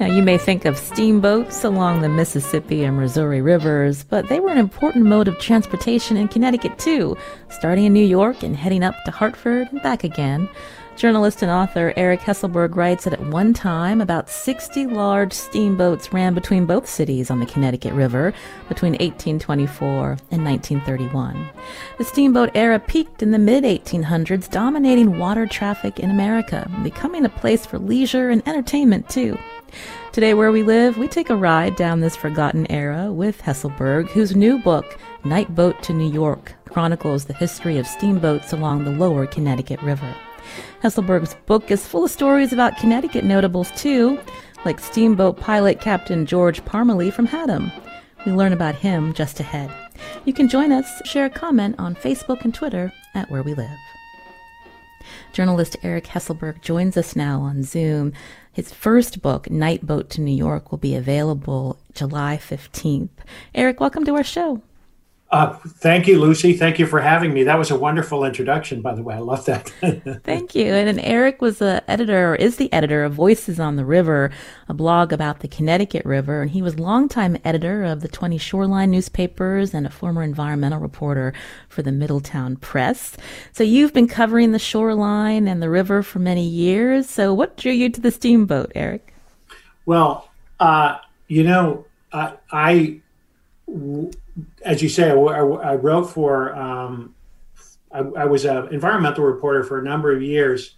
Now, you may think of steamboats along the Mississippi and Missouri rivers, but they were an important mode of transportation in Connecticut too, starting in New York and heading up to Hartford and back again. Journalist and author Eric Hesselberg writes that at one time, about 60 large steamboats ran between both cities on the Connecticut River between 1824 and 1931. The steamboat era peaked in the mid 1800s, dominating water traffic in America, becoming a place for leisure and entertainment too. Today, where we live, we take a ride down this forgotten era with Hesselberg, whose new book, Night Boat to New York, chronicles the history of steamboats along the lower Connecticut River. Hesselberg's book is full of stories about Connecticut notables, too, like steamboat pilot Captain George Parmalee from Haddam. We learn about him just ahead. You can join us, share a comment on Facebook and Twitter at Where We Live. Journalist Eric Hesselberg joins us now on Zoom. His first book, Night Boat to New York, will be available July 15th. Eric, welcome to our show. Uh, thank you, Lucy. Thank you for having me. That was a wonderful introduction, by the way. I love that. thank you. And, and Eric was the editor, or is the editor of Voices on the River, a blog about the Connecticut River. And he was longtime editor of the 20 Shoreline newspapers and a former environmental reporter for the Middletown Press. So you've been covering the shoreline and the river for many years. So what drew you to the steamboat, Eric? Well, uh, you know, uh, I as you say, I, I wrote for, um, I, I, was an environmental reporter for a number of years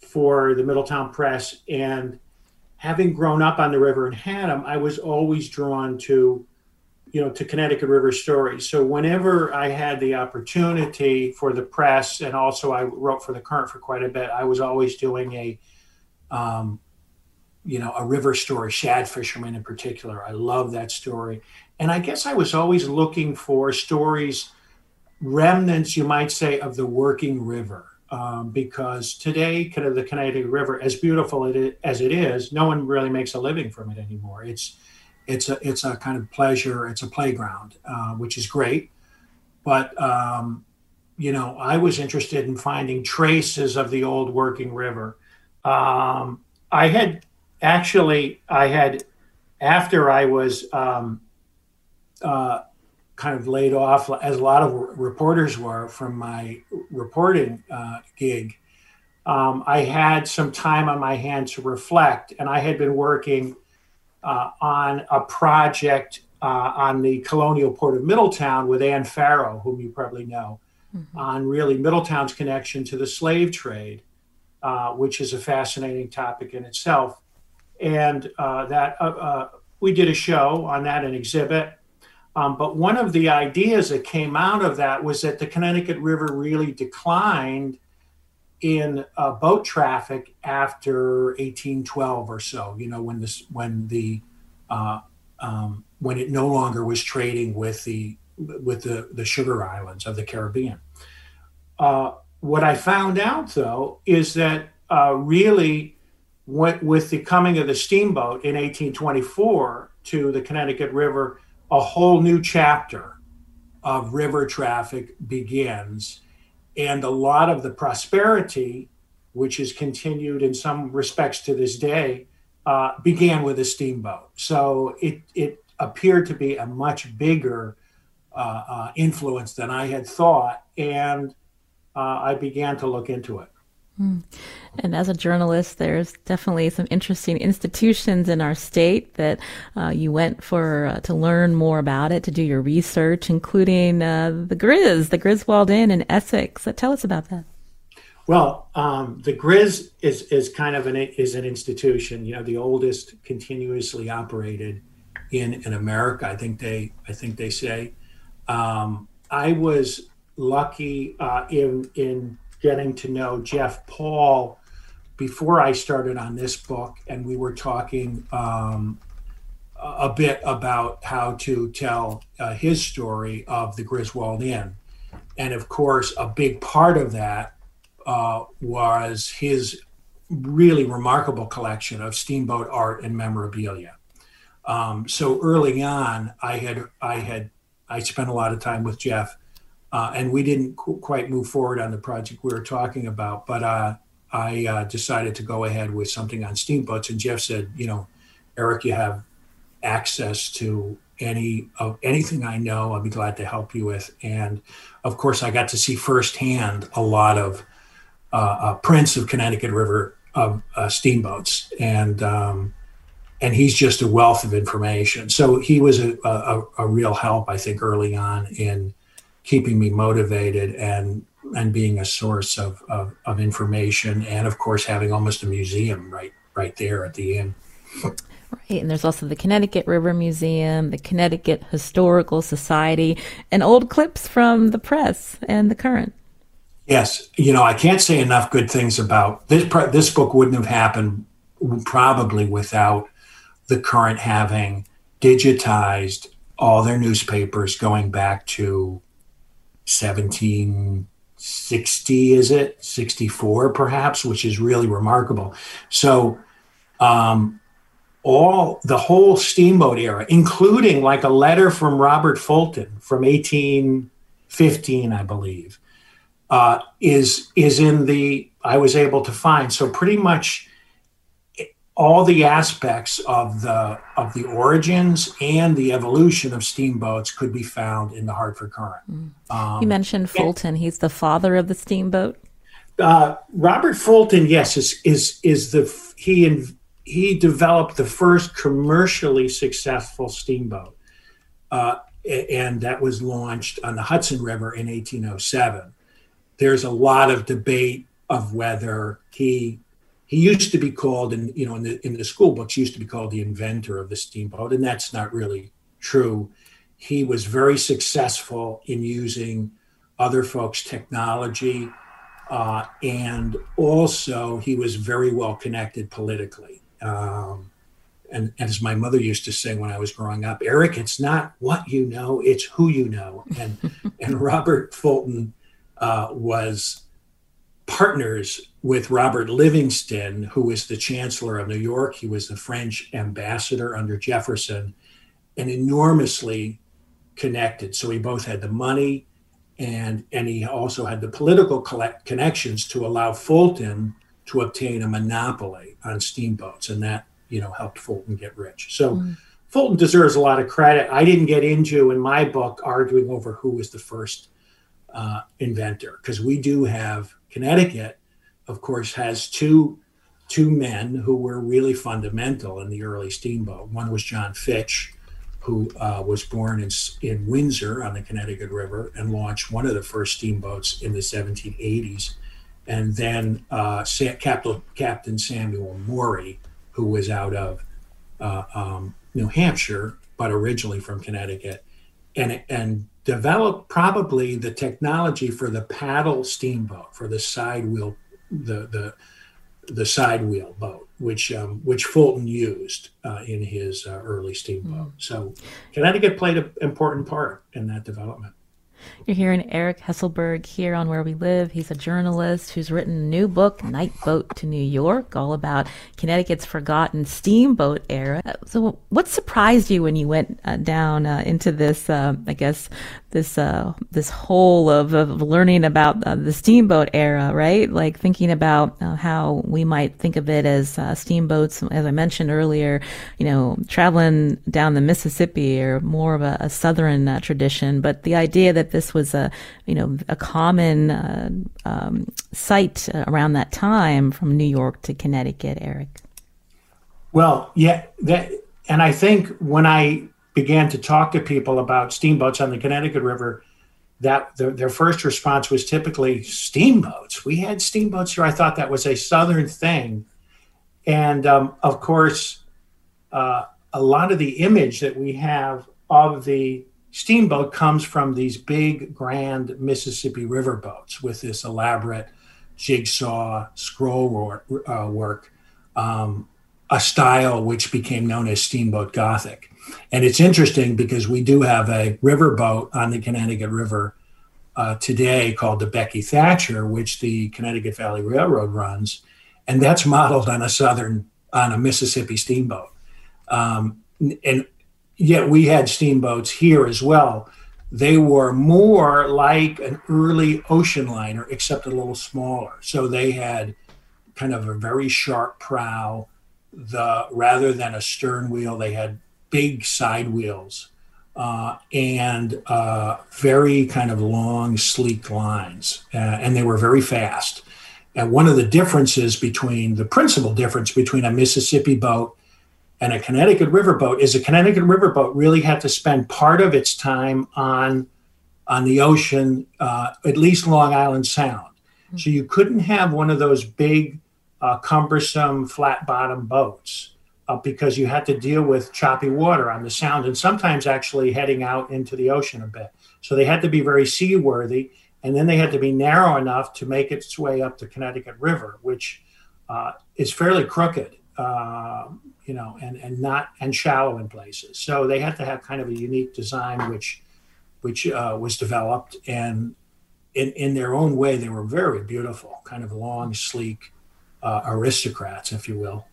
for the Middletown Press. And having grown up on the river in Haddam, I was always drawn to, you know, to Connecticut River stories. So whenever I had the opportunity for the press, and also I wrote for the Courant for quite a bit, I was always doing a, um, you know, a river story, shad fishermen in particular. I love that story. And I guess I was always looking for stories, remnants, you might say, of the working river. Um, because today, kind of the Connecticut River, as beautiful it as it is, no one really makes a living from it anymore. It's it's a it's a kind of pleasure. It's a playground, uh, which is great. But um, you know, I was interested in finding traces of the old working river. Um, I had actually, I had after I was um, uh, kind of laid off, as a lot of reporters were from my reporting uh, gig. Um, I had some time on my hands to reflect, and I had been working uh, on a project uh, on the colonial port of Middletown with Anne Farrow, whom you probably know, mm-hmm. on really Middletown's connection to the slave trade, uh, which is a fascinating topic in itself. And uh, that uh, we did a show on that, an exhibit um, but one of the ideas that came out of that was that the Connecticut River really declined in uh, boat traffic after 1812 or so. You know, when this when the uh, um, when it no longer was trading with the with the the sugar islands of the Caribbean. Uh, what I found out though is that uh, really, with the coming of the steamboat in 1824 to the Connecticut River a whole new chapter of river traffic begins. And a lot of the prosperity, which is continued in some respects to this day, uh, began with a steamboat. So it, it appeared to be a much bigger uh, uh, influence than I had thought. And uh, I began to look into it. Hmm. And as a journalist, there's definitely some interesting institutions in our state that uh, you went for uh, to learn more about it, to do your research, including uh, the Grizz, the Griswold Inn in Essex. Uh, tell us about that. Well, um, the Grizz is is kind of an is an institution. You know, the oldest continuously operated in in America. I think they I think they say. Um, I was lucky uh, in in getting to know Jeff Paul before I started on this book, and we were talking um, a bit about how to tell uh, his story of the Griswold Inn. And of course, a big part of that uh, was his really remarkable collection of steamboat art and memorabilia. Um, so early on, I had I had I spent a lot of time with Jeff, uh, and we didn't qu- quite move forward on the project we were talking about. But uh, I uh, decided to go ahead with something on steamboats, and Jeff said, you know, Eric, you have access to any of anything I know. I'll be glad to help you with. And of course, I got to see firsthand a lot of uh, uh, prints of Connecticut River of uh, steamboats, and um, and he's just a wealth of information. So he was a, a, a real help, I think, early on in keeping me motivated and and being a source of, of, of information, and of course having almost a museum right right there at the inn. Right, and there's also the Connecticut River Museum, the Connecticut Historical Society, and old clips from the press and the Courant. Yes, you know I can't say enough good things about this. This book wouldn't have happened probably without the Courant having digitized all their newspapers going back to 1760 is it? 64 perhaps which is really remarkable. So um, all the whole steamboat era including like a letter from robert fulton from 1815 i believe uh, is is in the i was able to find. So pretty much all the aspects of the of the origins and the evolution of steamboats could be found in the Hartford Courant. Mm. Um, you mentioned Fulton; he's the father of the steamboat. Uh, Robert Fulton, yes, is is is the he in, he developed the first commercially successful steamboat, uh, and that was launched on the Hudson River in 1807. There's a lot of debate of whether he he used to be called in you know in the in the school books used to be called the inventor of the steamboat and that's not really true he was very successful in using other folks technology uh, and also he was very well connected politically um, and, and, as my mother used to say when I was growing up, Eric, it's not what you know, it's who you know. And and Robert Fulton uh, was partners with Robert Livingston, who was the Chancellor of New York. He was the French ambassador under Jefferson and enormously connected. So he both had the money and, and he also had the political collect, connections to allow Fulton to obtain a monopoly on steamboats. And that, you know, helped Fulton get rich. So mm. Fulton deserves a lot of credit. I didn't get into, in my book, arguing over who was the first uh, inventor because we do have Connecticut, of course, has two two men who were really fundamental in the early steamboat. One was John Fitch, who uh, was born in, in Windsor on the Connecticut River and launched one of the first steamboats in the 1780s. And then uh, Captain, Captain Samuel Morey, who was out of uh, um, New Hampshire, but originally from Connecticut. And, and developed probably the technology for the paddle steamboat for the side wheel the the the side wheel boat which um, which Fulton used uh, in his uh, early steamboat mm. so Connecticut played an important part in that development you're hearing Eric Hesselberg here on Where We Live. He's a journalist who's written a new book, Night Boat to New York, all about Connecticut's forgotten steamboat era. So, what surprised you when you went uh, down uh, into this, uh, I guess, this uh, this hole of, of learning about uh, the steamboat era, right? Like thinking about uh, how we might think of it as steamboats, as I mentioned earlier, you know, traveling down the Mississippi or more of a, a southern tradition, but the idea that this was a you know a common uh, um, site around that time from New York to Connecticut, Eric. Well, yeah, that, and I think when I began to talk to people about steamboats on the Connecticut River, that the, their first response was typically steamboats. We had steamboats here. I thought that was a southern thing, and um, of course, uh, a lot of the image that we have of the steamboat comes from these big, grand Mississippi River boats with this elaborate jigsaw scroll work, uh, work um, a style which became known as Steamboat Gothic. And it's interesting because we do have a riverboat on the Connecticut River uh, today called the Becky Thatcher, which the Connecticut Valley Railroad runs, and that's modeled on a southern on a Mississippi steamboat. Um, and yet we had steamboats here as well. They were more like an early ocean liner, except a little smaller. So they had kind of a very sharp prow. The rather than a stern wheel, they had big side wheels uh, and uh, very kind of long, sleek lines, uh, and they were very fast. And one of the differences between the principal difference between a Mississippi boat and a Connecticut River boat is a Connecticut River boat really had to spend part of its time on on the ocean, uh, at least Long Island Sound. Mm-hmm. So you couldn't have one of those big, uh, cumbersome, flat bottom boats uh, because you had to deal with choppy water on the Sound and sometimes actually heading out into the ocean a bit. So they had to be very seaworthy and then they had to be narrow enough to make its way up the Connecticut River, which uh, is fairly crooked, uh, you know, and and not and shallow in places. So they had to have kind of a unique design, which which uh, was developed, and in in their own way, they were very beautiful, kind of long, sleek uh, aristocrats, if you will.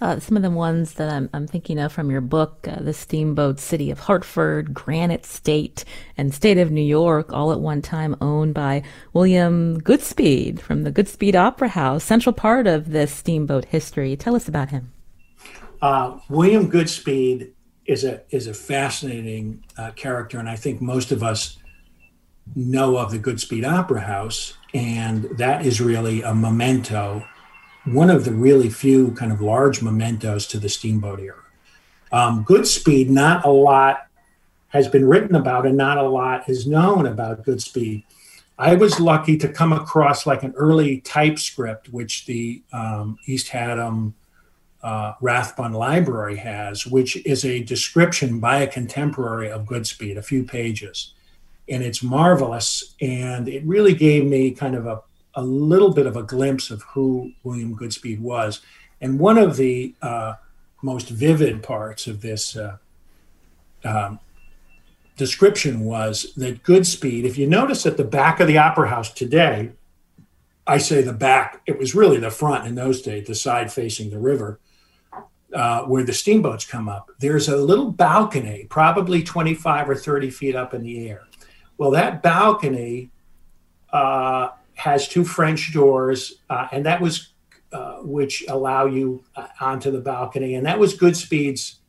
Uh, some of the ones that I'm, I'm thinking of from your book, uh, The Steamboat City of Hartford, Granite State, and State of New York, all at one time owned by William Goodspeed from the Goodspeed Opera House, central part of this steamboat history. Tell us about him. Uh, William Goodspeed is a is a fascinating uh, character, and I think most of us know of the Goodspeed Opera House, and that is really a memento one of the really few kind of large mementos to the steamboat era. Um, Goodspeed, not a lot has been written about, and not a lot is known about Goodspeed. I was lucky to come across like an early typescript, which the um, East Haddam uh, Rathbun Library has, which is a description by a contemporary of Goodspeed, a few pages. And it's marvelous. And it really gave me kind of a a little bit of a glimpse of who William Goodspeed was. And one of the uh, most vivid parts of this uh, um, description was that Goodspeed, if you notice at the back of the Opera House today, I say the back, it was really the front in those days, the side facing the river, uh, where the steamboats come up. There's a little balcony, probably 25 or 30 feet up in the air. Well, that balcony uh, has two French doors, uh, and that was uh, which allow you uh, onto the balcony, and that was Goodspeed's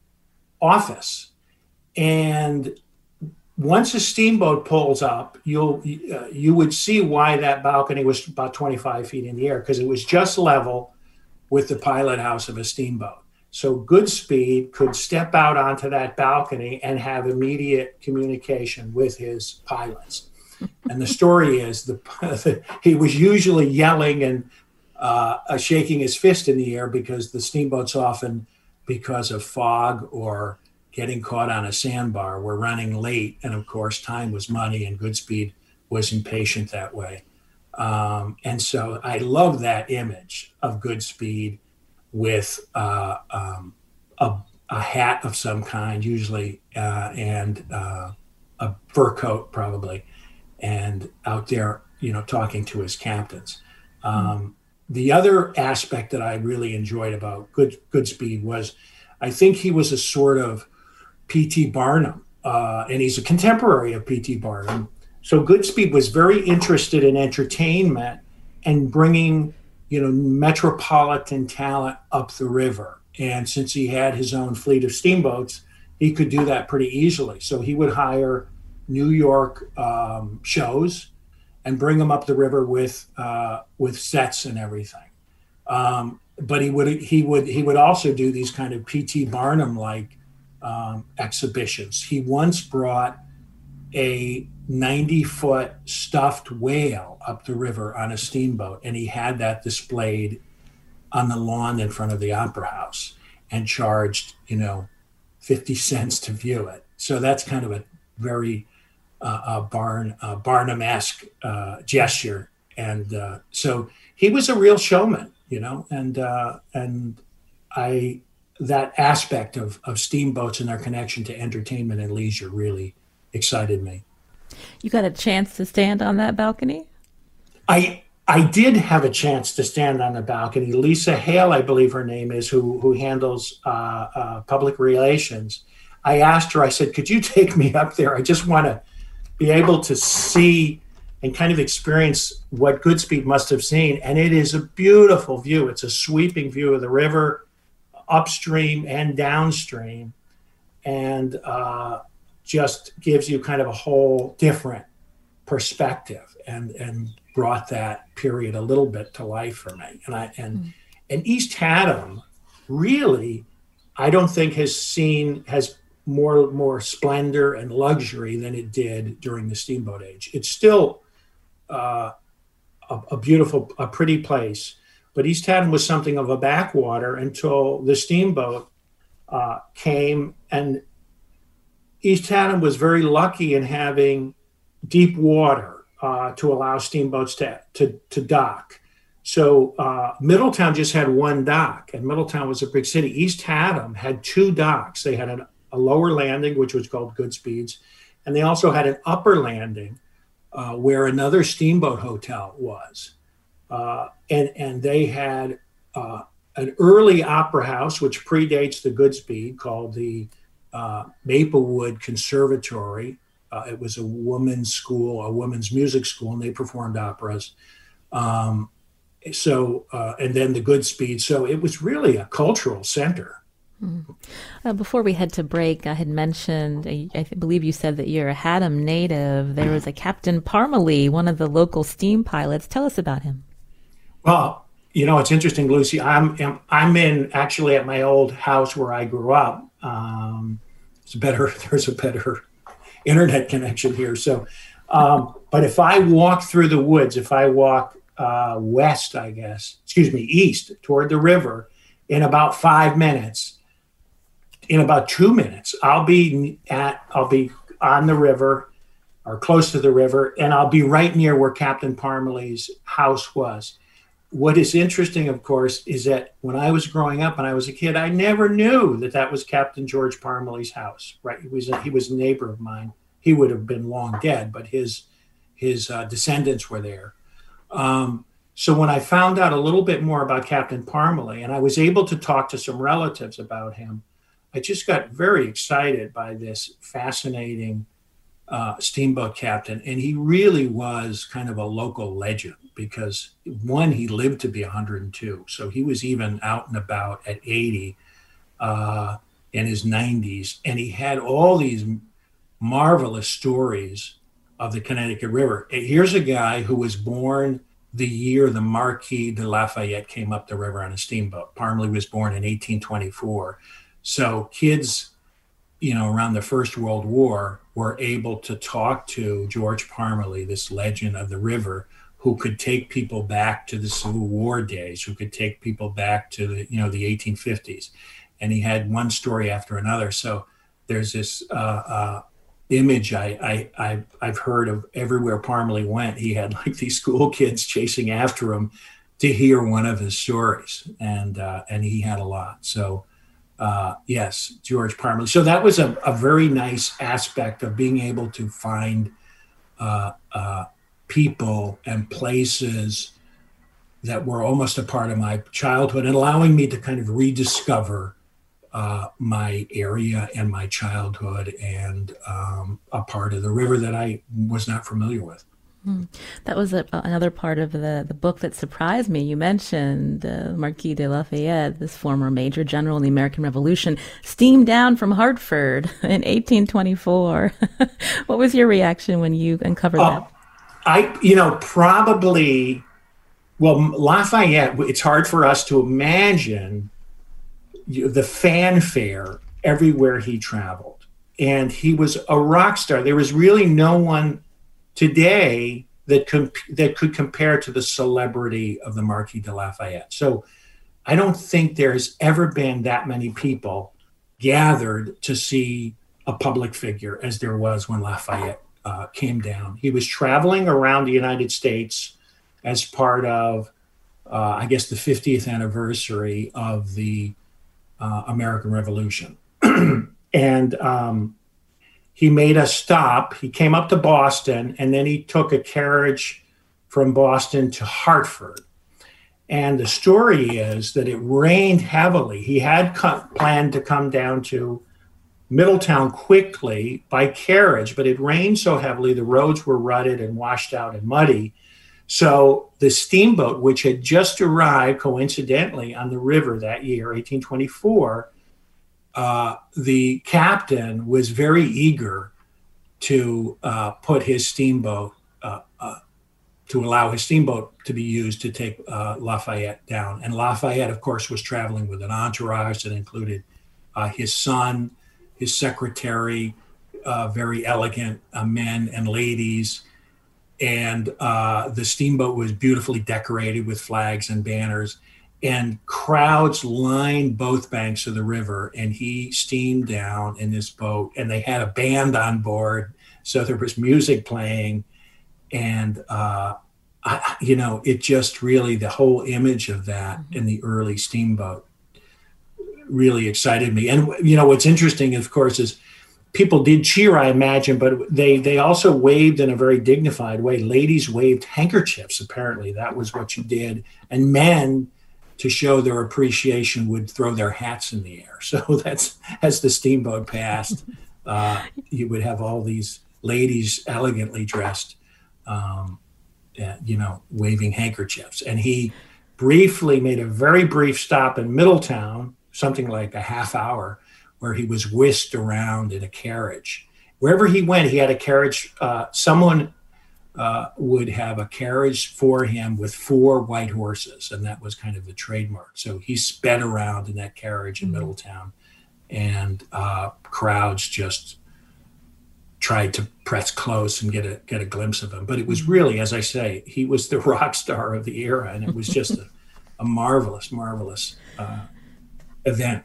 office. And once a steamboat pulls up, you'll uh, you would see why that balcony was about 25 feet in the air because it was just level with the pilot house of a steamboat. So Goodspeed could step out onto that balcony and have immediate communication with his pilots and the story is the he was usually yelling and uh, shaking his fist in the air because the steamboats often, because of fog or getting caught on a sandbar, were running late, and of course time was money, and Goodspeed was impatient that way. Um, and so I love that image of Goodspeed with uh, um, a, a, hat of some kind, usually, uh, and uh, a fur coat, probably, and out there, you know, talking to his captains. Um, the other aspect that I really enjoyed about Good Goodspeed was, I think he was a sort of P.T. Barnum, uh, and he's a contemporary of P.T. Barnum. So Goodspeed was very interested in entertainment and bringing, you know, metropolitan talent up the river. And since he had his own fleet of steamboats, he could do that pretty easily. So he would hire New York um, shows and bring them up the river with uh, with sets and everything. Um, but he would he would he would also do these kind of P.T. Barnum like um, exhibitions. He once brought a 90 foot stuffed whale up the river on a steamboat, and he had that displayed on the lawn in front of the opera house and charged, you know, 50 cents to view it. So that's kind of a very uh, Barn Barnum-esque uh, gesture and uh, so he was a real showman, you know, and uh, and I that aspect of of steamboats and their connection to entertainment and leisure really excited me. You got a chance to stand on that balcony? I I did have a chance to stand on the balcony. Lisa Hale, I believe her name is, who who handles uh, uh, public relations. I asked her. I said, "Could you take me up there? I just want to be able to see and kind of experience what Goodspeed must have seen." And it is a beautiful view. It's a sweeping view of the river, upstream and downstream, and uh, just gives you kind of a whole different perspective and and brought that period a little bit to life for me and i and mm. and east haddam really i don't think has seen has more more splendor and luxury than it did during the steamboat age it's still uh, a, a beautiful a pretty place but east haddam was something of a backwater until the steamboat uh, came and East Haddam was very lucky in having deep water uh, to allow steamboats to, to, to dock. So uh, Middletown just had one dock, and Middletown was a big city. East Haddam had two docks. They had an, a lower landing, which was called Goodspeeds, and they also had an upper landing uh, where another steamboat hotel was. Uh, and, and they had uh, an early opera house, which predates the Goodspeed, called the uh, Maplewood Conservatory. Uh, it was a women's school, a women's music school, and they performed operas. Um, so, uh, and then the Goodspeed. So it was really a cultural center. Mm. Uh, before we head to break, I had mentioned, I, I, believe you said that you're a Haddam native. There was a Captain Parmalee, one of the local steam pilots. Tell us about him. Well, you know, it's interesting, Lucy. I'm I'm in actually at my old house where I grew up, um, it's better. There's a better internet connection here. So, um, but if I walk through the woods, if I walk uh, west, I guess, excuse me, east toward the river, in about five minutes, in about two minutes, I'll be at, I'll be on the river or close to the river, and I'll be right near where Captain Parmalee's house was what is interesting, of course, is that when I was growing up and I was a kid, I never knew that that was Captain George Parmalee's house. Right? He was a, he was a neighbor of mine. He would have been long dead, but his his uh, descendants were there. Um, so when I found out a little bit more about Captain Parmalee, and I was able to talk to some relatives about him, I just got very excited by this fascinating uh, steamboat captain, and he really was kind of a local legend because one, he lived to be 102, so he was even out and about at 80 uh, in his 90s, and he had all these marvelous stories of the Connecticut River. Here's a guy who was born the year the Marquis de Lafayette came up the river on a steamboat. Parmalee was born in 1824. So kids you know, around the First World War, were able to talk to George Parmalee, this legend of the river, who could take people back to the Civil War days, who could take people back to the, you know, the 1850s. And he had one story after another. So there's this uh, uh, image I, I, I, have heard of everywhere Parmalee went. He had like these school kids chasing after him to hear one of his stories. And, uh, and he had a lot. So, uh, yes, George Parmalee. So that was a, a, very nice aspect of being able to find uh, uh, people and places that were almost a part of my childhood and allowing me to kind of rediscover uh, my area and my childhood and um, a part of the river that I was not familiar with. Hmm. That was a, another part of the, the book that surprised me. You mentioned uh, Marquis de Lafayette, this former major general in the American Revolution, steamed down from Hartford in 1824. what was your reaction when you uncovered that? I, you know, probably, well, Lafayette, it's hard for us to imagine the fanfare everywhere he traveled. And he was a rock star. There was really no one today that comp- that could compare to the celebrity of the Marquis de Lafayette. So I don't think there has ever been that many people gathered to see a public figure as there was when Lafayette uh, came down. He was traveling around the United States as part of, uh, I guess, the 50th anniversary of the uh, American Revolution. and um, he made us stop. He came up to Boston and then he took a carriage from Boston to Hartford. And the story is that it rained heavily. He had planned to come down to Middletown quickly by carriage, but it rained so heavily the roads were rutted and washed out and muddy. So the steamboat, which had just arrived coincidentally on the river that year, 1824, uh, the captain was very eager to uh, put his steamboat uh, uh to allow his steamboat to be used to take Lafayette down. And Lafayette, of course, was traveling with an entourage that included his son, his secretary, very elegant men and ladies. And uh, the steamboat was beautifully decorated with flags and banners. And crowds lined both banks of the river. And he steamed down in this boat. And they had a band on board. So there was music playing. And, uh, I, you know, it just really, the whole image of that mm-hmm. in the early steamboat really excited me. And you know what's interesting, of course, is people did cheer, I imagine, but they they also waved in a very dignified way. Ladies waved handkerchiefs. Apparently, that was what you did, and men. To show their appreciation, would throw their hats in the air. So that's as the steamboat passed, uh, you would have all these ladies elegantly dressed, um, you know, waving handkerchiefs. And he briefly made a very brief stop in Middletown something like a half hour where he was whisked around in a carriage. Wherever he went, he had a carriage. Uh, someone uh, would have a carriage for him with four white horses, and that was kind of the trademark. So he sped around in that carriage in mm-hmm. Middletown, and uh, crowds just tried to press close and get a get a glimpse of him. But it was mm-hmm. really, as I say, he was the rock star of the era, and it was just a, a marvelous, marvelous uh, event.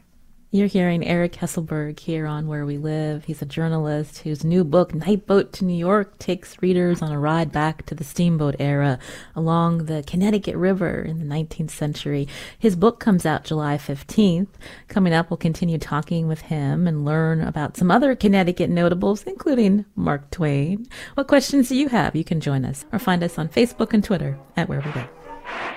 You're hearing Eric Hesselberg here on Where We Live. He's a journalist whose new book, Night Boat to New York, takes readers on a ride back to the steamboat era along the Connecticut River in the 19th century. His book comes out July 15th. Coming up, we'll continue talking with him and learn about some other Connecticut notables, including Mark Twain. What questions do you have? You can join us or find us on Facebook and Twitter at Where We Live.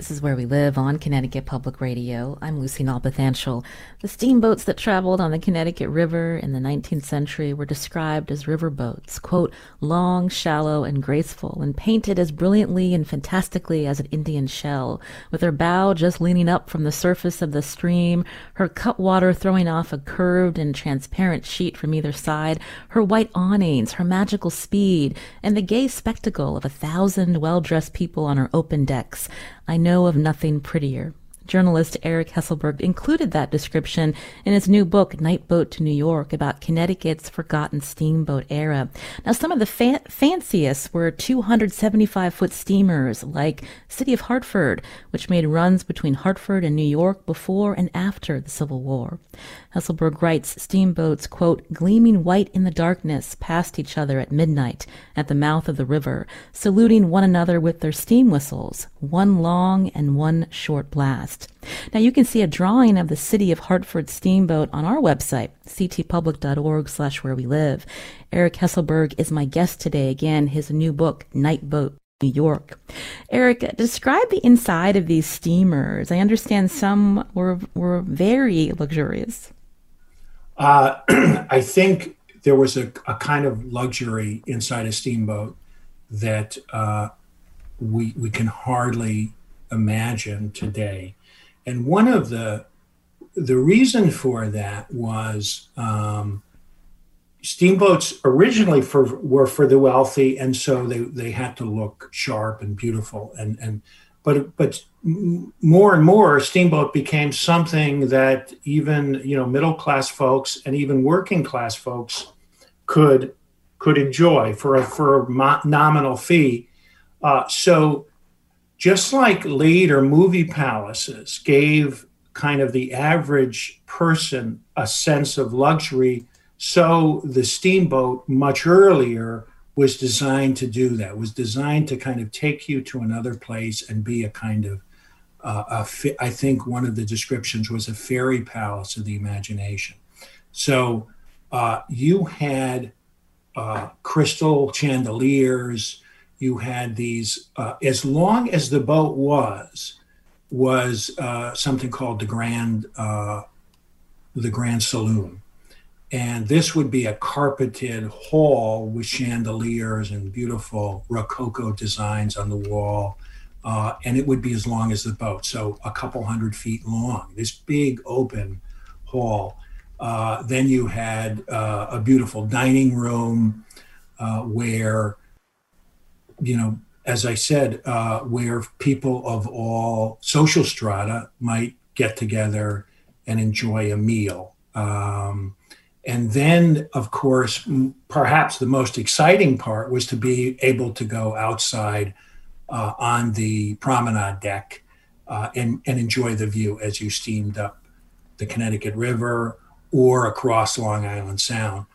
This is where we live on Connecticut Public Radio. I'm Lucy Nalpathanchil. The steamboats that traveled on the Connecticut River in the 19th century were described as river boats, quote, long, shallow, and graceful, and painted as brilliantly and fantastically as an Indian shell, with her bow just leaning up from the surface of the stream, her cutwater throwing off a curved and transparent sheet from either side, her white awnings, her magical speed, and the gay spectacle of a thousand well-dressed people on her open decks. I know of nothing prettier. Journalist Eric Hesselberg included that description in his new book, Night Boat to New York, about Connecticut's forgotten steamboat era. Now, some of the fa- fanciest were 275 foot steamers like City of Hartford, which made runs between Hartford and New York before and after the Civil War. Hesselberg writes steamboats, quote, gleaming white in the darkness past each other at midnight at the mouth of the river, saluting one another with their steam whistles, one long and one short blast. Now you can see a drawing of the city of Hartford steamboat on our website, ctpublic.org slash where we live. Eric Hesselberg is my guest today. Again, his new book, Night Boat. New York. Eric, describe the inside of these steamers. I understand some were were very luxurious. Uh, I think there was a, a, kind of luxury inside a steamboat that uh, we we can hardly imagine today. And one of the the reason for that was um, steamboats originally for were for the wealthy, and so they they had to look sharp and beautiful. And and but but more and more, steamboat became something that even you know middle class folks and even working class folks could could enjoy for a for a nominal fee. Uh, so just like later movie palaces gave kind of the average person a sense of luxury, so the steamboat much earlier was designed to do that, was designed to kind of take you to another place and be a kind of, uh, a, I think one of the descriptions was a fairy palace of the imagination. So uh, you had uh, crystal chandeliers, you had these uh, as long as the boat was was uh, something called the grand uh, the grand saloon. And this would be a carpeted hall with chandeliers and beautiful rococo designs on the wall uh, and it would be as long as the boat. So a couple hundred feet long this big open hall. Uh, then you had uh, a beautiful dining room where you know, as I said, uh, where people of all social strata might get together and enjoy a meal. Um, and then, of course, perhaps the most exciting part was to be able to go outside uh, on the promenade deck uh, and, and enjoy the view as you steamed up the Connecticut River or across Long Island Sound.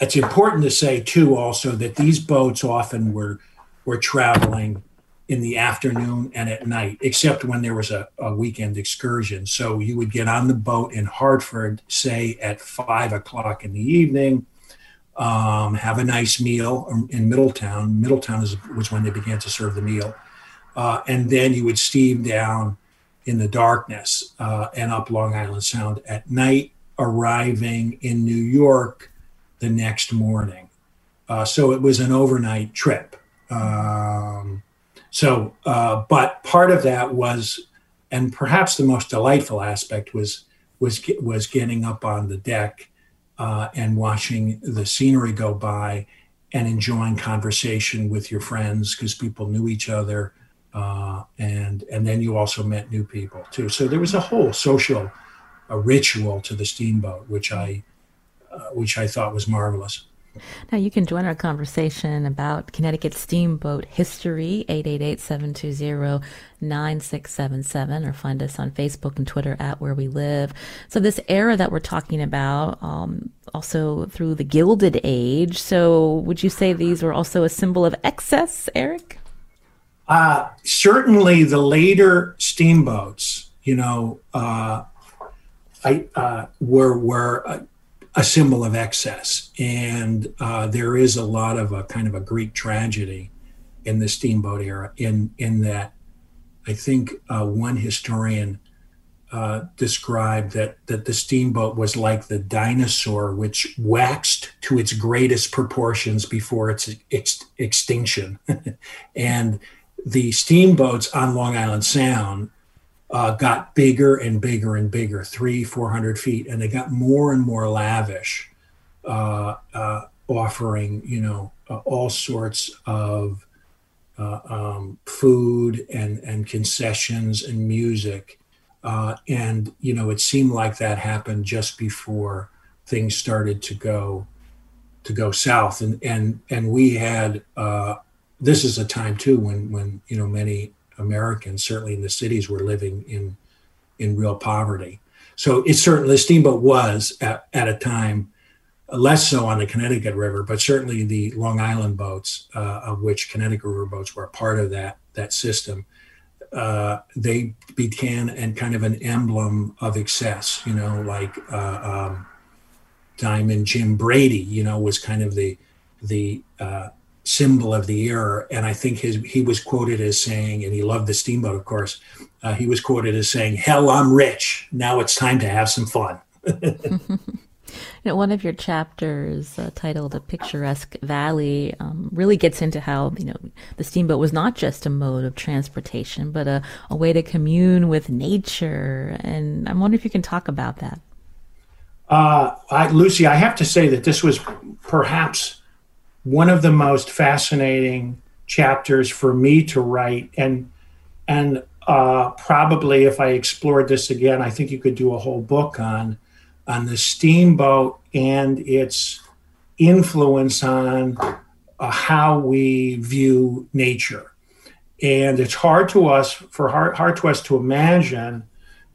It's important to say, too, also that these boats often were were traveling in the afternoon and at night, except when there was a, a, weekend excursion. So you would get on the boat in Hartford, say at five o'clock in the evening, um, have a nice meal in Middletown. Middletown is, was when they began to serve the meal. Uh, and then you would steam down in the darkness uh, and up Long Island Sound at night, arriving in New York the next morning. Uh, so it was an overnight trip. Um, so, uh, but part of that was, and perhaps the most delightful aspect was was was getting up on the deck uh, and watching the scenery go by and enjoying conversation with your friends because people knew each other, uh, and and then you also met new people too. So there was a whole social a ritual to the steamboat, which I uh, which I thought was marvelous. Now you can join our conversation about Connecticut steamboat history, 888-720-9677, or find us on Facebook and Twitter at Where We Live. So this era that we're talking about, um, also through the Gilded Age. So would you say these were also a symbol of excess, Eric? Uh, certainly the later steamboats, you know, uh, I, uh, were, were uh, a symbol of excess. And uh, there is a lot of a kind of a Greek tragedy in the steamboat era, in, in that I think uh, one historian uh, described that, that the steamboat was like the dinosaur which waxed to its greatest proportions before its ex- extinction. and the steamboats on Long Island Sound uh, got bigger and bigger and bigger, three, 400 feet, and they got more and more lavish, uh, uh, offering, you know, uh, all sorts of uh, um, food and, and concessions and music Uh, and you know, it seemed like that happened just before things started to go to go south. And and and we had this is a time too when when you know many Americans, certainly in the cities, were living in in real poverty. So it certainly the steamboat was at, at a time less so on the Connecticut River, but certainly the Long Island boats, uh, of which Connecticut River boats were a part of that that system. Uh, they began and kind of an emblem of excess, you know, like uh, um, Diamond Jim Brady, you know, was kind of the the uh, symbol of the era. And I think his he was quoted as saying, and he loved the steamboat, of course. Uh, he was quoted as saying, "Hell, I'm rich. Now it's time to have some fun." You know, one of your chapters uh, titled "A Picturesque Valley" um, really gets into how you know the steamboat was not just a mode of transportation, but a, a way to commune with nature. And I'm wondering if you can talk about that. Uh, I, Lucy, I have to say that this was perhaps one of the most fascinating chapters for me to write, and and uh, probably if I explored this again, I think you could do a whole book on on the steamboat and its influence on uh, how we view nature. And it's hard to us for hard, hard to us to imagine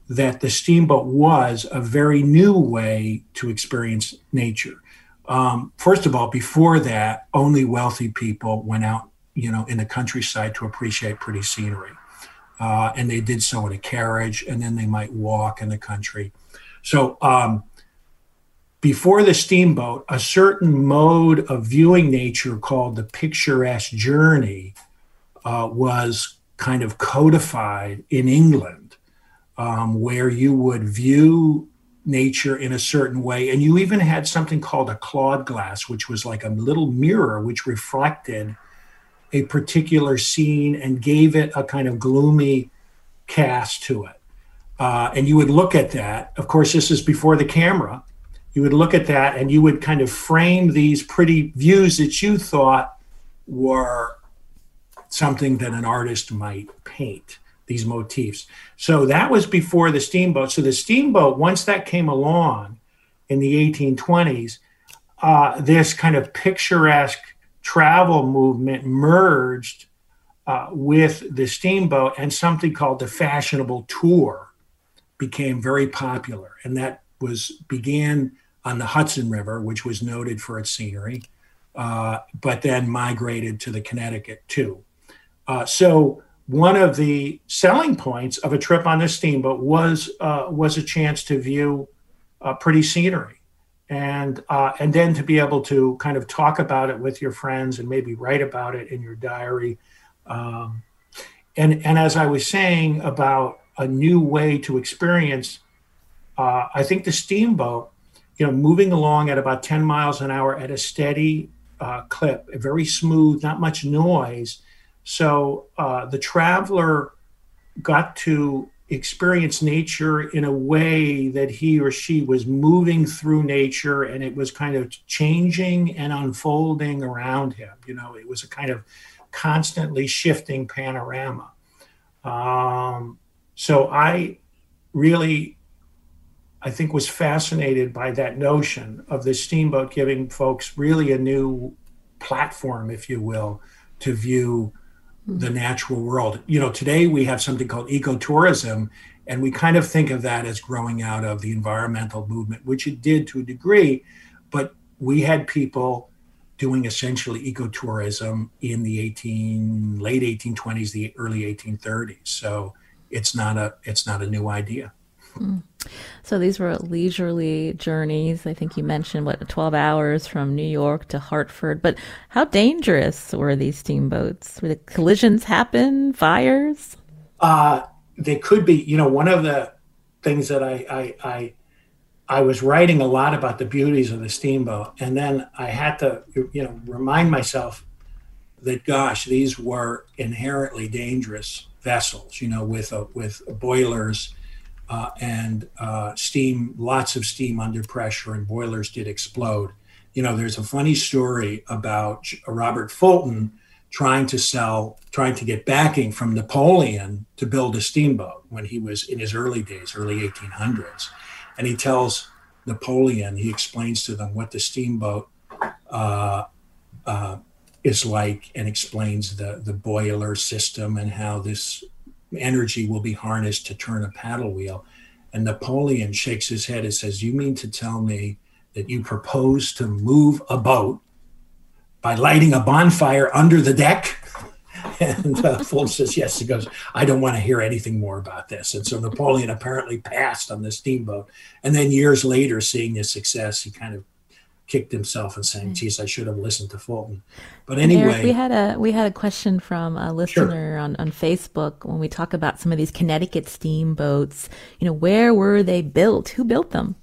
that the steamboat was a very new way to experience nature. Um, first of all, before that, only wealthy people went out, you know, in the countryside to appreciate pretty scenery, uh, and they did so in a carriage, and then they might walk in the country. So um, before the steamboat, a certain mode of viewing nature called the picturesque journey uh, was kind of codified in England, um, where you would view nature in a certain way. And you even had something called a Claude glass, which was like a little mirror which reflected a particular scene and gave it a kind of gloomy cast to it. Uh, and you would look at that. Of course, this is before the camera. You would look at that and you would kind of frame these pretty views that you thought were something that an artist might paint, these motifs. So that was before the steamboat. So the steamboat, once that came along in the 1820s, uh, this kind of picturesque travel movement merged uh, with the steamboat and something called the fashionable tour became very popular, and that was began on the Hudson River, which was noted for its scenery, uh, but then migrated to the Connecticut too. Uh, so one of the selling points of a trip on this steamboat was uh, was a chance to view uh, pretty scenery, and uh, and then to be able to kind of talk about it with your friends and maybe write about it in your diary. Um, and and as I was saying about a new way to experience. Uh, I think the steamboat, you know, moving along at about 10 miles an hour at a steady uh, clip, very smooth, not much noise. So uh, the traveler got to experience nature in a way that he or she was moving through nature and it was kind of changing and unfolding around him. You know, it was a kind of constantly shifting panorama. Um, so I really, I think, was fascinated by that notion of the steamboat giving folks really a new platform, if you will, to view the natural world. You know, today we have something called ecotourism, and we kind of think of that as growing out of the environmental movement, which it did to a degree, but we had people doing essentially ecotourism in the 18 late 1820s the early 1830s so it's not a it's not a new idea. So these were leisurely journeys. I think you mentioned what 12 hours from New York to Hartford. But how dangerous were these steamboats? Were the collisions happen? Fires? Uh, they could be. You know, one of the things that I, I I I was writing a lot about the beauties of the steamboat, and then I had to you know remind myself that gosh, these were inherently dangerous vessels, you know, with uh, with boilers uh, and uh, steam, lots of steam under pressure, and boilers did explode. You know, there's a funny story about Robert Fulton, trying to sell, trying to get backing from Napoleon to build a steamboat when he was in his early days, early 1800s. And he tells Napoleon, he explains to them what the steamboat uh, uh, is like and explains the, the boiler system and how this energy will be harnessed to turn a paddle wheel. And Napoleon shakes his head and says, You mean to tell me that you propose to move a boat by lighting a bonfire under the deck? And uh, Fulton says, Yes. He goes, I don't want to hear anything more about this. And so Napoleon apparently passed on the steamboat. And then years later, seeing the success, he kind of kicked himself and saying, "Geez, I should have listened to Fulton." But anyway, Eric, we had a we had a question from a listener sure. on on Facebook when we talk about some of these Connecticut steamboats. You know, where were they built? Who built them?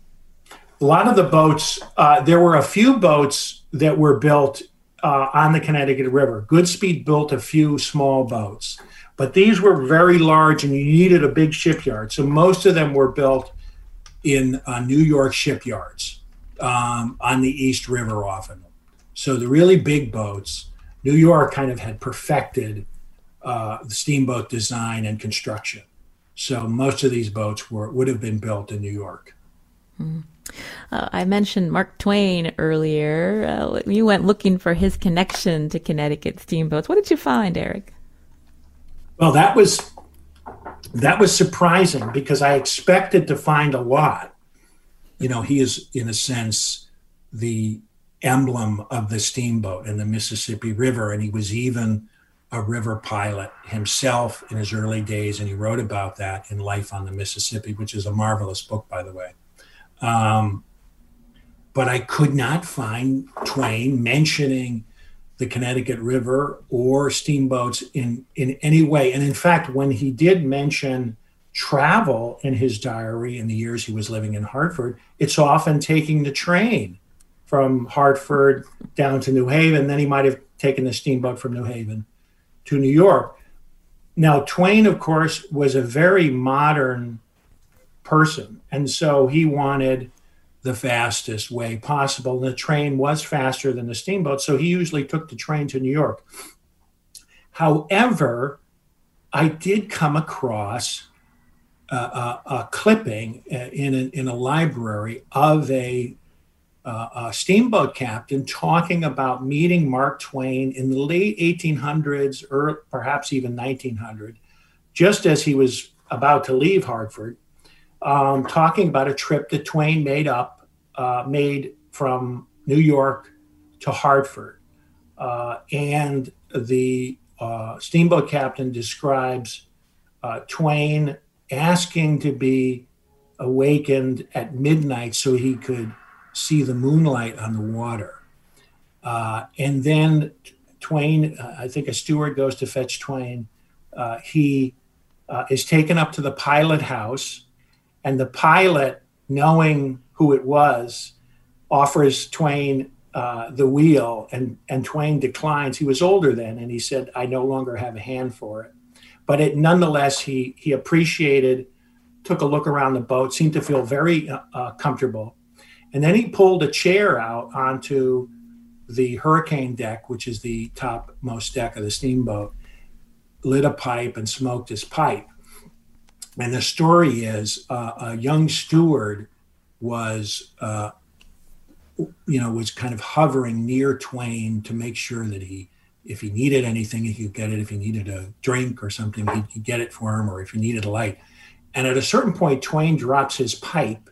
A lot of the boats. Uh, there were a few boats that were built uh, on the Connecticut River. Goodspeed built a few small boats, but these were very large, and you needed a big shipyard. So most of them were built in uh, New York shipyards um, on the East River often. So the really big boats, New York kind of had perfected uh, the steamboat design and construction. So most of these boats were would have been built in New York. Mm. Uh, I mentioned Mark Twain earlier. Uh, you went looking for his connection to Connecticut steamboats. What did you find, Eric? Well, that was that was surprising because I expected to find a lot, you know, he is in a sense the emblem of the steamboat and the Mississippi River, and he was even a river pilot himself in his early days, and he wrote about that in Life on the Mississippi, which is a marvelous book, by the way. Um, but I could not find Twain mentioning the Connecticut River or steamboats in in any way. And in fact, when he did mention travel in his diary in the years he was living in Hartford, it's often taking the train from Hartford down to New Haven. Then he might have taken the steamboat from New Haven to New York. Now, Twain, of course, was a very modern person. And so he wanted the fastest way possible. And the train was faster than the steamboat. So he usually took the train to New York. However, I did come across a, a, clipping uh, in a, in a library of a, uh, a steamboat captain talking about meeting Mark Twain in the late 1800s or perhaps even 1900, just as he was about to leave Hartford, um, talking about a trip that Twain made up, uh, made from New York to Hartford. Uh, and the steamboat captain describes Twain asking to be awakened at midnight so he could see the moonlight on the water. Uh, and then Twain, uh, I think a steward goes to fetch Twain. Uh, he uh, is taken up to the pilot house, and the pilot, knowing who it was, offers Twain uh, the wheel, and, and Twain declines. He was older then, and he said, I no longer have a hand for it. But it nonetheless, he he appreciated, took a look around the boat, seemed to feel very uh, uh, comfortable, and then he pulled a chair out onto the hurricane deck, which is the topmost deck of the steamboat, lit a pipe and smoked his pipe. And the story is uh, a young steward was, uh, you know, was kind of hovering near Twain to make sure that he if he needed anything, he could get it. If he needed a drink or something, he'd, he'd get it for him, or if he needed a light. And at a certain point, Twain drops his pipe,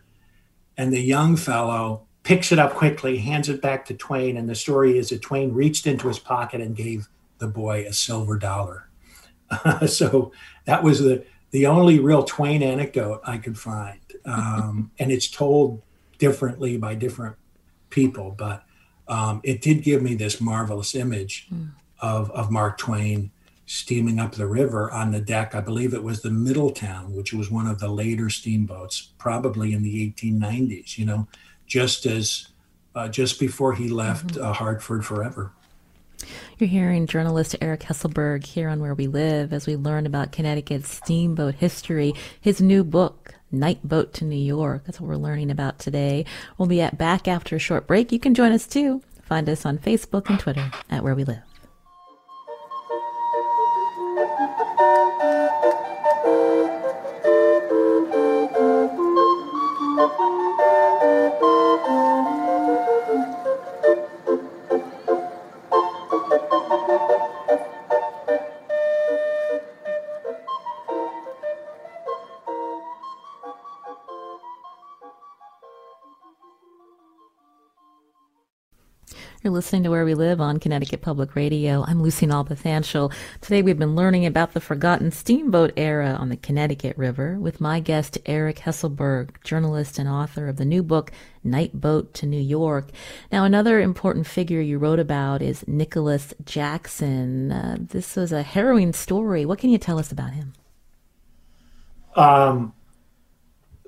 and the young fellow picks it up quickly, hands it back to Twain. And the story is that Twain reached into his pocket and gave the boy a silver dollar. so that was the, the only real Twain anecdote I could find. Um, and it's told differently by different people, but um, it did give me this marvelous image mm of, of Mark Twain steaming up the river on the deck. I believe it was the Middletown, which was one of the later steamboats, probably in the 1890s, you know, just as uh, just before he left mm-hmm. uh, Hartford forever. You're hearing journalist Eric Hesselberg here on Where We Live as we learn about Connecticut's steamboat history. His new book, Night Boat to New York. That's what we're learning about today. We'll be at back after a short break. You can join us too. Find us on Facebook and Twitter at Where We Live. Listening to Where We Live on Connecticut Public Radio. I'm Lucy Nalpathanchil. Today we've been learning about the forgotten steamboat era on the Connecticut River with my guest Eric Hesselberg, journalist and author of the new book Night Boat to New York. Now, another important figure you wrote about is Nicholas Jackson. Uh, this was a harrowing story. What can you tell us about him? Um,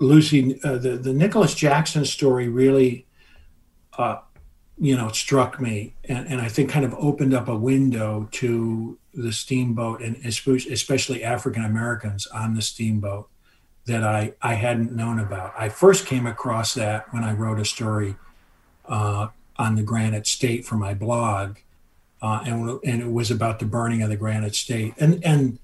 Lucy, uh, the the Nicholas Jackson story really uh, you know, it struck me and, and I think kind of opened up a window to the steamboat and especially African Americans on the steamboat that I, I hadn't known about. I first came across that when I wrote a story uh, on the Granite State for my blog, uh, and, and it was about the burning of the Granite State. And, and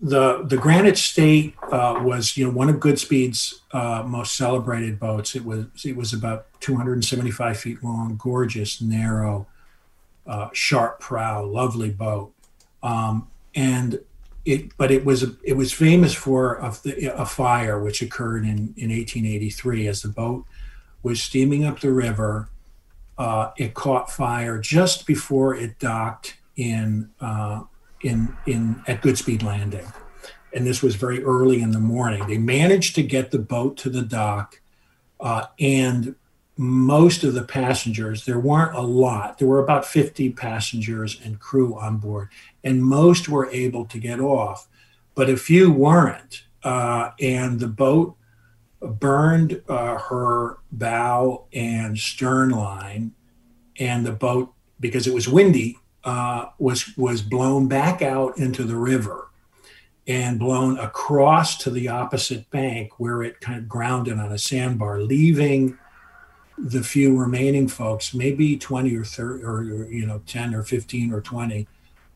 the the Granite State uh, was you know one of Goodspeed's uh, most celebrated boats. It was it was about 275 feet long, gorgeous, narrow, uh, sharp prow, lovely boat. Um, and it but it was it was famous for a, a fire which occurred in in 1883 as the boat was steaming up the river. Uh, it caught fire just before it docked in uh, in in at Goodspeed Landing, and this was very early in the morning. They managed to get the boat to the dock, uh, and most of the passengers there weren't a lot. There were about fifty passengers and crew on board, and most were able to get off, but a few weren't, uh, and the boat burned uh, her bow and stern line, and the boat because it was windy uh, was was blown back out into the river and blown across to the opposite bank where it kind of grounded on a sandbar, leaving the few remaining folks, maybe 20 or 30 or, you know 10 or 15 or 20,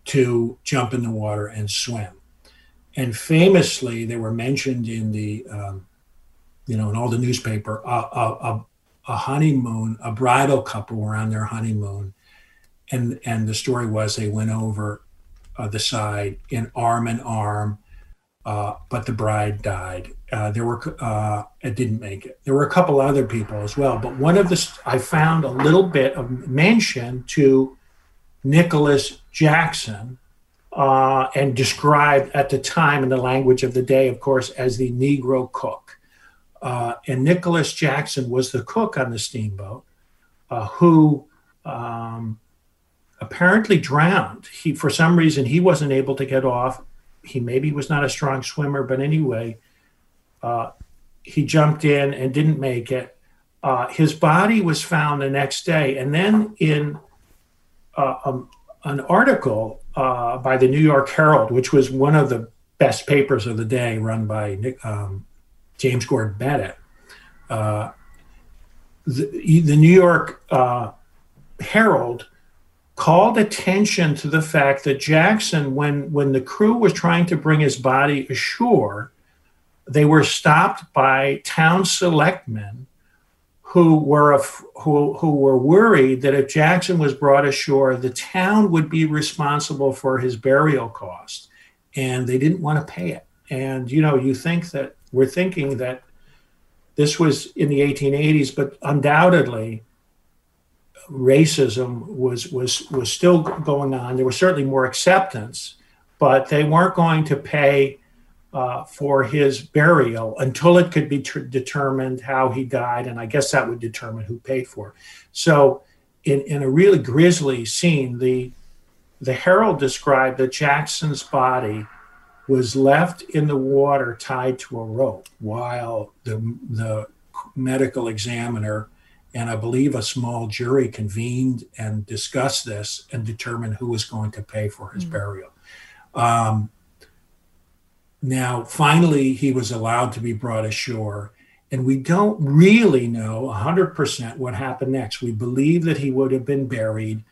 to jump in the water and swim. And famously, they were mentioned in the um, you know in all the newspaper a, a, a honeymoon, a bridal couple were on their honeymoon and and the story was they went over uh, the side in arm in arm, uh, but the bride died. Uh, there were uh, it didn't make it. There were a couple other people as well, but one of the I found a little bit of mention to Nicholas Jackson. Uh, and described at the time in the language of the day, of course, as the Negro cook. Uh, and Nicholas Jackson was the cook on the steamboat who um, apparently drowned. He, for some reason, he wasn't able to get off. He maybe was not a strong swimmer, but anyway, uh, he jumped in and didn't make it. Uh, his body was found the next day, and then in uh, um, an article uh, by the New York Herald, which was one of the best papers of the day, run by Nick, um, James Gordon Bennett. Uh, the, the, New York uh, Herald called attention to the fact that Jackson, when, when the crew was trying to bring his body ashore, they were stopped by town selectmen who were who, who were worried that if Jackson was brought ashore, the town would be responsible for his burial cost, and they didn't want to pay it. And you know, you think that we're thinking that this was in the 1880s, but undoubtedly racism was was was still going on. There was certainly more acceptance, but they weren't going to pay uh, for his burial until it could be tr- determined how he died, and I guess that would determine who paid for. It. So, in in a really grisly scene, the the Herald described that Jackson's body was left in the water tied to a rope while the the medical examiner and I believe a small jury convened and discussed this and determined who was going to pay for his mm-hmm. burial. Um, now, finally, he was allowed to be brought ashore, and we don't really know 100% what happened next. We believe that he would have been buried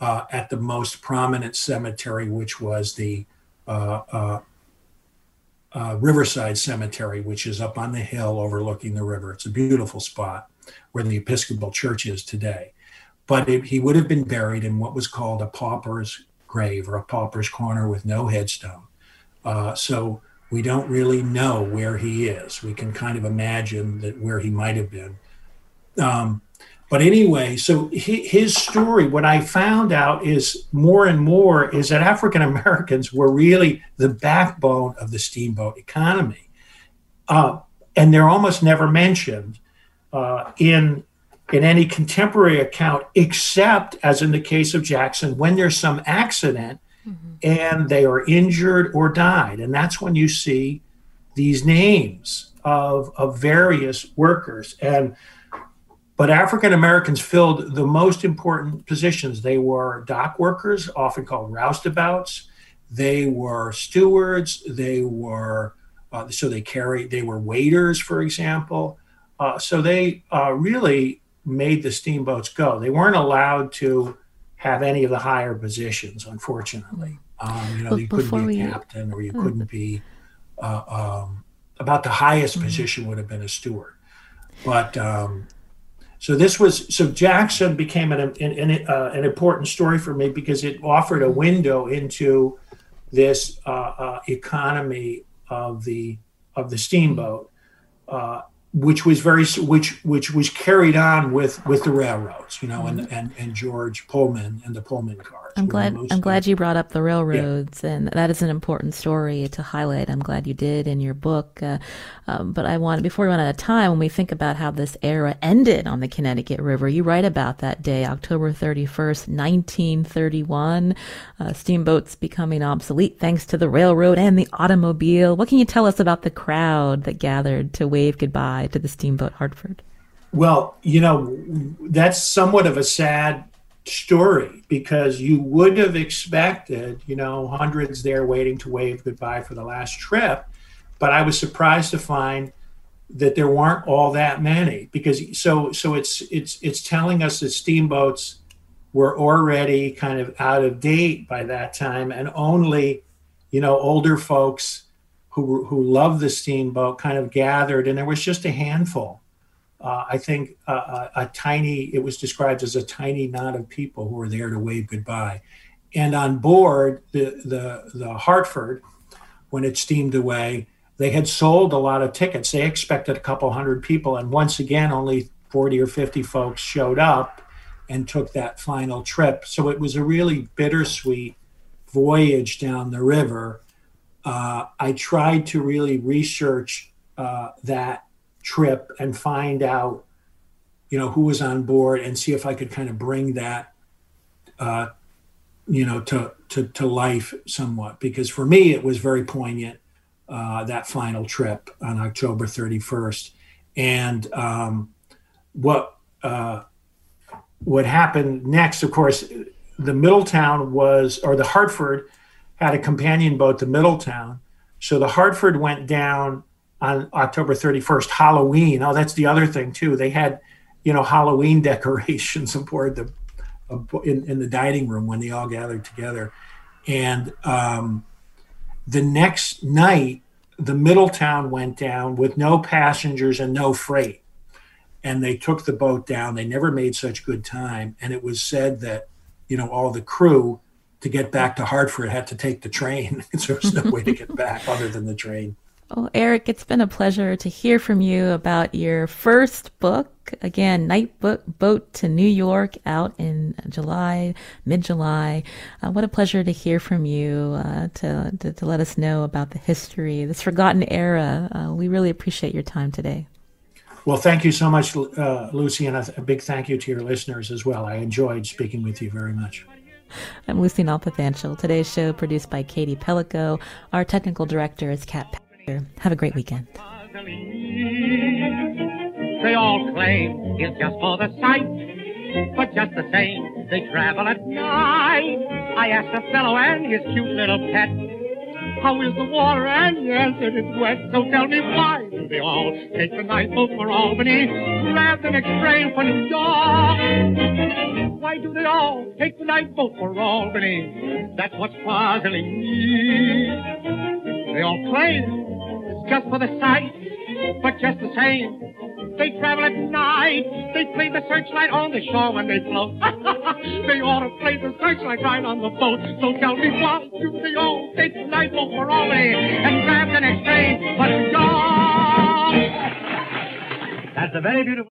uh, at the most prominent cemetery, which was the uh, uh, uh Riverside Cemetery, which is up on the hill overlooking the river. It's a beautiful spot where the Episcopal Church is today. But it, he would have been buried in what was called a pauper's grave or a pauper's corner with no headstone. Uh, so we don't really know where he is. We can kind of imagine that where he might have been. Um, but anyway, so his story, what I found out is more and more is that African Americans were really the backbone of the steamboat economy. Uh, and they're almost never mentioned uh, in in any contemporary account, except as in the case of Jackson, when there's some accident mm-hmm. and they are injured or died. And that's when you see these names of, of various workers. And but African Americans filled the most important positions. They were dock workers, often called roustabouts. They were stewards. They were uh, so they carried. They were waiters, for example. Uh, so they uh, really made the steamboats go. They weren't allowed to have any of the higher positions, unfortunately. Um, you know, you couldn't be a captain or you uh, couldn't be uh, um, about the highest mm-hmm. position would have been a steward. But um, so this was so Jackson became an an, an, uh, an, important story for me because it offered a mm-hmm. window into this uh, uh, economy of the of the steamboat uh, which was very which which was carried on with with the railroads you know and mm-hmm. and, and george pullman and the pullman cars i'm glad i'm glad you brought up the railroads yeah. and that is an important story to highlight i'm glad you did in your book uh, um, but i want before we run out of time when we think about how this era ended on the connecticut river you write about that day october 31st 1931 uh, steamboats becoming obsolete thanks to the railroad and the automobile what can you tell us about the crowd that gathered to wave goodbye to the steamboat Hartford? Well, you know, that's somewhat of a sad story because you would have expected, you know, hundreds there waiting to wave goodbye for the last trip. But I was surprised to find that there weren't all that many because so so it's it's it's telling us that steamboats were already kind of out of date by that time and only you know older folks who who loved the steamboat kind of gathered, and there was just a handful. Uh, I think uh, a, a, tiny. It was described as a tiny knot of people who were there to wave goodbye. And on board the the the Hartford, when it steamed away, they had sold a lot of tickets. They expected a couple hundred people, and once again, only forty or fifty folks showed up and took that final trip. So it was a really bittersweet voyage down the river uh, I tried to really research uh, that trip and find out, you know, who was on board and see if I could kind of bring that, uh, you know, to, to, to life somewhat. Because for me, it was very poignant, uh, that final trip on October 31st. And um, what, uh, what happened next, of course, the Middletown was, or the Hartford had a companion boat to Middletown. So the Hartford went down on October 31st, Halloween. Oh, that's the other thing too. They had, you know, Halloween decorations aboard the in, in the dining room when they all gathered together. And um, the next night, the Middletown went down with no passengers and no freight. And they took the boat down. They never made such good time. And it was said that, you know, all the crew to get back to Hartford had to take the train. So there was no way to get back other than the train. Well, Eric, it's been a pleasure to hear from you about your first book. Again, Night Book Boat to New York out in July, mid July. Uh, what a pleasure to hear from you uh, to, to, to, let us know about the history, this forgotten era. Uh, we really appreciate your time today. Well, thank you so much, uh, Lucy, and a, a big thank you to your listeners as well. I enjoyed speaking with you very much. I'm Lucy Nalpathanchil. Today's show produced by Katie Pellico. Our technical director is Kat. Have a great weekend. They all claim it's just for the sight, but just the same, they travel at night. I asked a fellow and his cute little pet how is the water? And he answered, it's wet. So tell me why do they all take the night boat for Albany rather than next train for New York? Why do they all take the night boat for Albany? That's what's puzzling me. They all claim just for the sight, but just the same, they travel at night. They play the searchlight on the shore when they float. they ought to play the searchlight right on the boat. So tell me why do they all take the boat for Albany and grab the next train New York? That's a very beautiful.